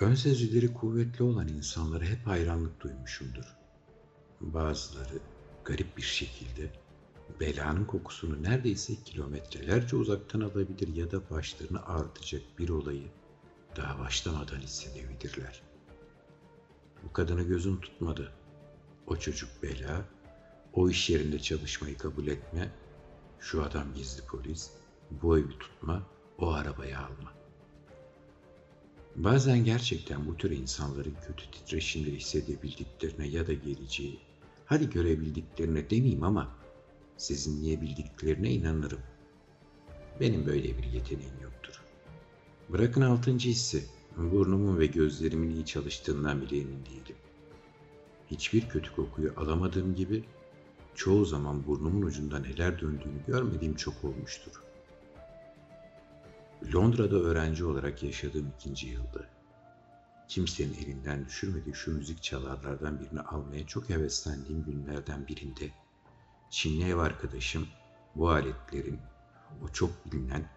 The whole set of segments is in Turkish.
Ön sezileri kuvvetli olan insanlara hep hayranlık duymuşumdur. Bazıları garip bir şekilde belanın kokusunu neredeyse kilometrelerce uzaktan alabilir ya da başlarını ağrıtacak bir olayı daha başlamadan hissedebilirler. Bu kadını gözüm tutmadı. O çocuk bela, o iş yerinde çalışmayı kabul etme, şu adam gizli polis, bu evi tutma, o arabayı alma. Bazen gerçekten bu tür insanların kötü titreşimleri hissedebildiklerine ya da geleceği, hadi görebildiklerine demeyeyim ama sezinleyebildiklerine inanırım. Benim böyle bir yeteneğim yoktur. Bırakın altıncı hissi, burnumun ve gözlerimin iyi çalıştığından bile emin değilim. Hiçbir kötü kokuyu alamadığım gibi çoğu zaman burnumun ucunda neler döndüğünü görmediğim çok olmuştur. Londra'da öğrenci olarak yaşadığım ikinci yıldı. Kimsenin elinden düşürmediği şu müzik çalarlardan birini almaya çok heveslendiğim günlerden birinde Çinli ev arkadaşım bu aletlerin o çok bilinen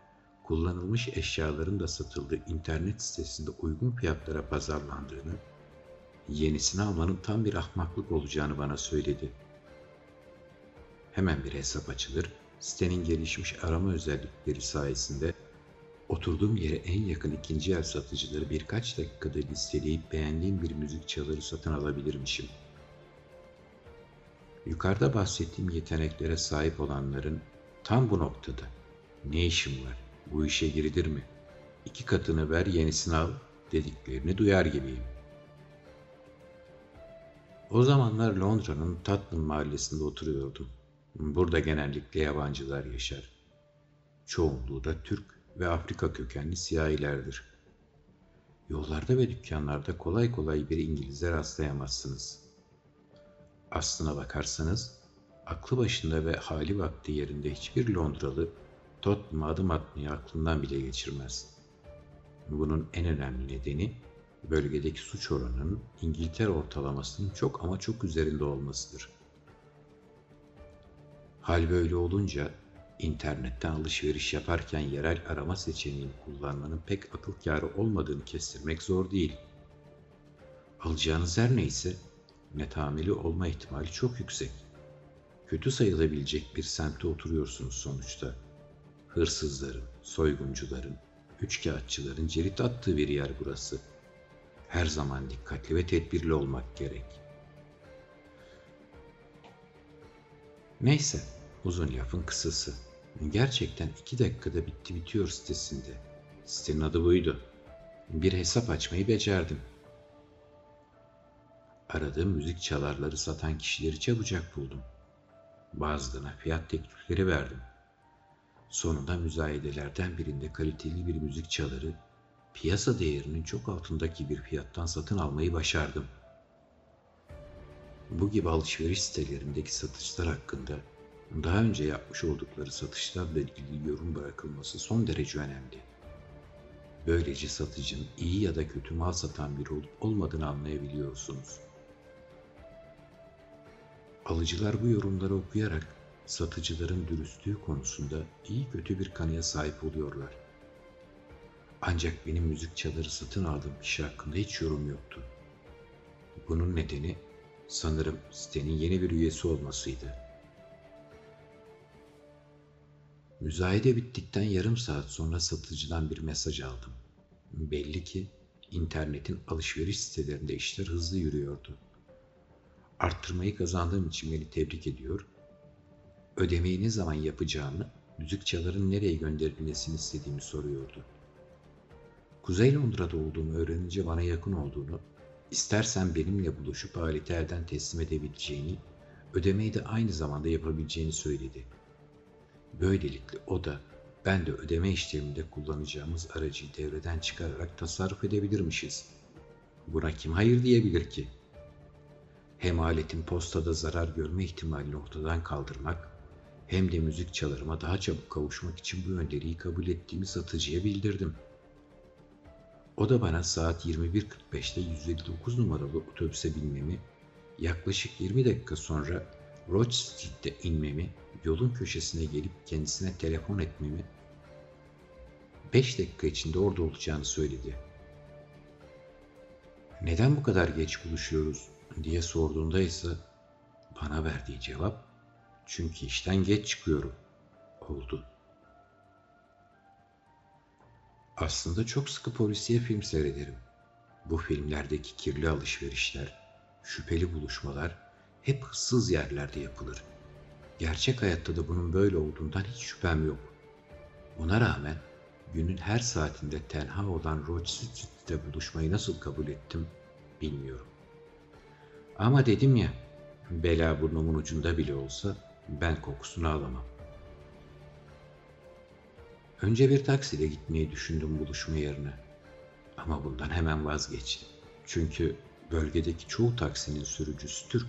kullanılmış eşyaların da satıldığı internet sitesinde uygun fiyatlara pazarlandığını, yenisini almanın tam bir ahmaklık olacağını bana söyledi. Hemen bir hesap açılır, sitenin gelişmiş arama özellikleri sayesinde oturduğum yere en yakın ikinci el satıcıları birkaç dakikada listeleyip beğendiğim bir müzik çaları satın alabilirmişim. Yukarıda bahsettiğim yeteneklere sahip olanların tam bu noktada ne işim var, bu işe girilir mi, iki katını ver yenisini al dediklerini duyar gibiyim. O zamanlar Londra'nın Tottenham mahallesinde oturuyordum. Burada genellikle yabancılar yaşar. Çoğunluğu da Türk ve Afrika kökenli siyahilerdir. Yollarda ve dükkanlarda kolay kolay bir İngiliz'e rastlayamazsınız. Aslına bakarsanız, aklı başında ve hali vakti yerinde hiçbir Londralı Tottenham'a adım atmayı aklından bile geçirmez. Bunun en önemli nedeni bölgedeki suç oranının İngiltere ortalamasının çok ama çok üzerinde olmasıdır. Hal böyle olunca internetten alışveriş yaparken yerel arama seçeneğini kullanmanın pek akıl kârı olmadığını kestirmek zor değil. Alacağınız her neyse netameli olma ihtimali çok yüksek. Kötü sayılabilecek bir semtte oturuyorsunuz sonuçta. Hırsızların, soyguncuların, üçkağıtçıların cerit attığı bir yer burası. Her zaman dikkatli ve tedbirli olmak gerek. Neyse, uzun lafın kısası. Gerçekten iki dakikada bitti bitiyor sitesinde. Sitenin adı buydu. Bir hesap açmayı becerdim. Aradığım müzik çalarları satan kişileri çabucak buldum. Bazılarına fiyat teklifleri verdim. Sonunda müzayedelerden birinde kaliteli bir müzik çaları piyasa değerinin çok altındaki bir fiyattan satın almayı başardım. Bu gibi alışveriş sitelerindeki satışlar hakkında daha önce yapmış oldukları satışlarla ilgili yorum bırakılması son derece önemli. Böylece satıcının iyi ya da kötü mal satan biri olup olmadığını anlayabiliyorsunuz. Alıcılar bu yorumları okuyarak satıcıların dürüstlüğü konusunda iyi kötü bir kanıya sahip oluyorlar. Ancak benim müzik çaları satın aldığım kişi hakkında hiç yorum yoktu. Bunun nedeni sanırım sitenin yeni bir üyesi olmasıydı. Müzayede bittikten yarım saat sonra satıcıdan bir mesaj aldım. Belli ki internetin alışveriş sitelerinde işler hızlı yürüyordu. Arttırmayı kazandığım için beni tebrik ediyor. Ödemeyi ne zaman yapacağımı, müzik çaların nereye gönderilmesini istediğimi soruyordu. Kuzey Londra'da olduğumu öğrenince bana yakın olduğunu, istersen benimle buluşup aleti elden teslim edebileceğini, ödemeyi de aynı zamanda yapabileceğini söyledi. Böylelikle o da ben de ödeme işleminde kullanacağımız aracı devreden çıkararak tasarruf edebilirmişiz. Buna kim hayır diyebilir ki? Hem aletin postada zarar görme ihtimalini ortadan kaldırmak, hem de müzik çalarıma daha çabuk kavuşmak için bu öneriyi kabul ettiğimi satıcıya bildirdim. O da bana saat 21.45'te 159 numaralı otobüse binmemi, yaklaşık 20 dakika sonra Street'te inmemi, yolun köşesine gelip kendisine telefon etmemi, 5 dakika içinde orada olacağını söyledi. Neden bu kadar geç buluşuyoruz diye sorduğunda ise bana verdiği cevap çünkü işten geç çıkıyorum oldu. Aslında çok sıkı polisiye film seyrederim. Bu filmlerdeki kirli alışverişler, şüpheli buluşmalar hep hıssız yerlerde yapılır. Gerçek hayatta da bunun böyle olduğundan hiç şüphem yok. Buna rağmen günün her saatinde tenha olan Rochester'de buluşmayı nasıl kabul ettim bilmiyorum. Ama dedim ya, bela burnumun ucunda bile olsa ben kokusunu alamam. Önce bir taksiyle gitmeyi düşündüm buluşma yerine. Ama bundan hemen vazgeçtim. Çünkü bölgedeki çoğu taksinin sürücüsü Türk.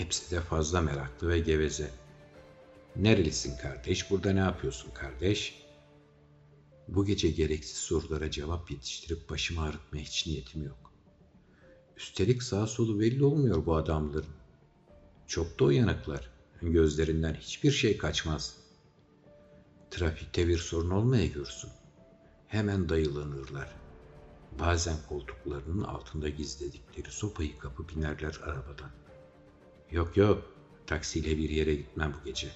Hepsi de fazla meraklı ve geveze. Nerelisin kardeş? Burada ne yapıyorsun kardeş? Bu gece gereksiz sorulara cevap yetiştirip başımı ağrıtmaya hiç niyetim yok. Üstelik sağ solu belli olmuyor bu adamların. Çok da uyanıklar. Gözlerinden hiçbir şey kaçmaz. Trafikte bir sorun olmaya görsün. Hemen dayılanırlar. Bazen koltuklarının altında gizledikleri sopayı kapıp inerler arabadan. Yok yok, taksiyle bir yere gitmem bu gece.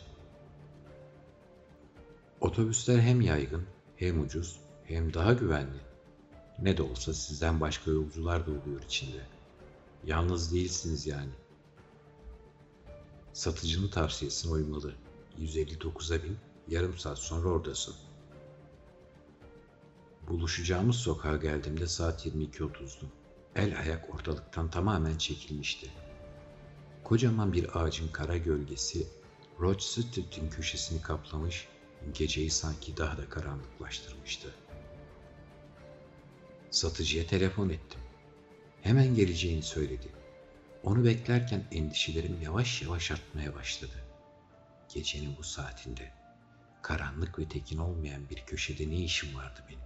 Otobüsler hem yaygın, hem ucuz, hem daha güvenli. Ne de olsa sizden başka yolcular da oluyor içinde. Yalnız değilsiniz yani. Satıcının tavsiyesine uymalı. 159'a bin, yarım saat sonra oradasın. Buluşacağımız sokağa geldiğimde saat 22.30'du. El ayak ortalıktan tamamen çekilmişti. Kocaman bir ağacın kara gölgesi Rochester'ın köşesini kaplamış, geceyi sanki daha da karanlıklaştırmıştı. Satıcıya telefon ettim. Hemen geleceğini söyledi. Onu beklerken endişelerim yavaş yavaş artmaya başladı. Gecenin bu saatinde karanlık ve tekin olmayan bir köşede ne işim vardı benim?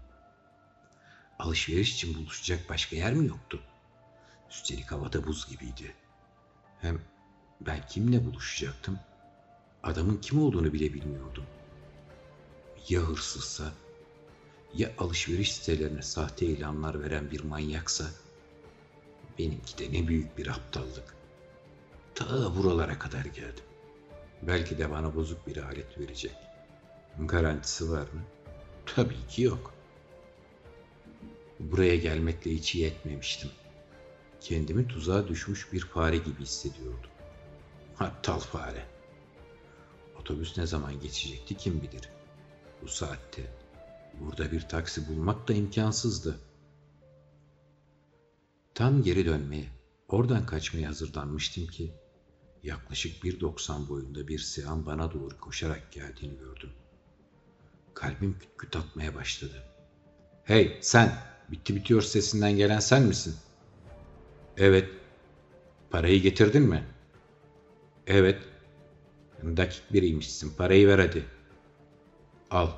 Alışveriş için buluşacak başka yer mi yoktu? Üstelik havada buz gibiydi. Hem ben kimle buluşacaktım? Adamın kim olduğunu bile bilmiyordum. Ya hırsızsa, ya alışveriş sitelerine sahte ilanlar veren bir manyaksa, benimki de ne büyük bir aptallık. Ta buralara kadar geldim. Belki de bana bozuk bir alet verecek. Garantisi var mı? Tabii ki yok. Buraya gelmekle hiç iyi etmemiştim. Kendimi tuzağa düşmüş bir fare gibi hissediyordum. Aptal fare. Otobüs ne zaman geçecekti kim bilir. Bu saatte burada bir taksi bulmak da imkansızdı. Tam geri dönmeye, oradan kaçmaya hazırlanmıştım ki yaklaşık 1.90 boyunda bir siyahın bana doğru koşarak geldiğini gördüm. Kalbim küt küt atmaya başladı. Hey sen, bitti bitiyor sesinden gelen sen misin? Evet. Parayı getirdin mi? Evet. Dakik biriymişsin. Parayı ver hadi. Al.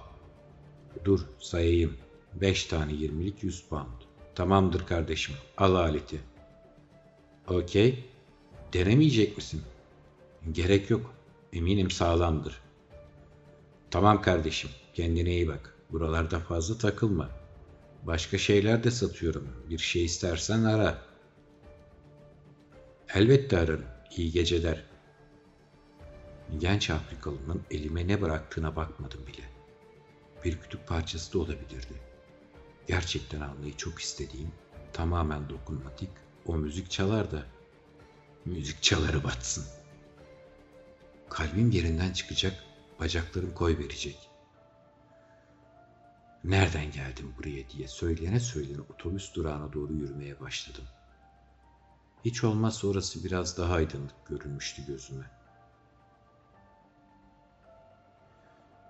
Dur sayayım. Beş tane yirmilik yüz pound. Tamamdır kardeşim. Al aleti. Okey. Denemeyecek misin? Gerek yok. Eminim sağlamdır. Tamam kardeşim. Kendine iyi bak. Buralarda fazla takılma. Başka şeyler de satıyorum. Bir şey istersen ara. Elbette ararım. İyi geceler. Genç Afrikalının elime ne bıraktığına bakmadım bile. Bir kütük parçası da olabilirdi. Gerçekten almayı çok istediğim, tamamen dokunmatik o müzik çalar da müzik çaları batsın. Kalbim yerinden çıkacak, bacaklarım koy verecek. Nereden geldim buraya diye söyleyene söyleyene otobüs durağına doğru yürümeye başladım. Hiç olmazsa orası biraz daha aydınlık görünmüştü gözüme.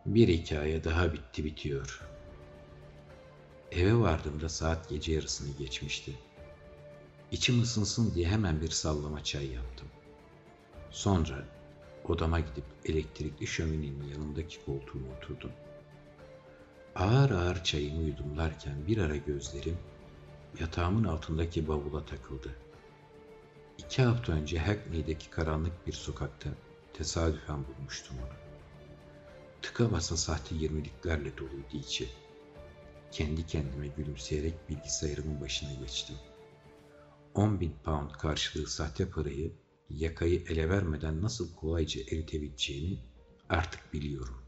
Bir hikaye daha bitti bitiyor. Eve vardığımda saat gece yarısını geçmişti. İçim ısınsın diye hemen bir sallama çay yaptım. Sonra odama gidip elektrikli şöminenin yanındaki koltuğuma oturdum. Ağır ağır çayımı yudumlarken bir ara gözlerim yatağımın altındaki bavula takıldı. İki hafta önce Hackney'deki karanlık bir sokakta tesadüfen bulmuştum onu. Tıka basa sahte yirmiliklerle doluydu içi. Kendi kendime gülümseyerek bilgisayarımın başına geçtim. 10 bin pound karşılığı sahte parayı yakayı ele vermeden nasıl kolayca eritebileceğimi artık biliyorum.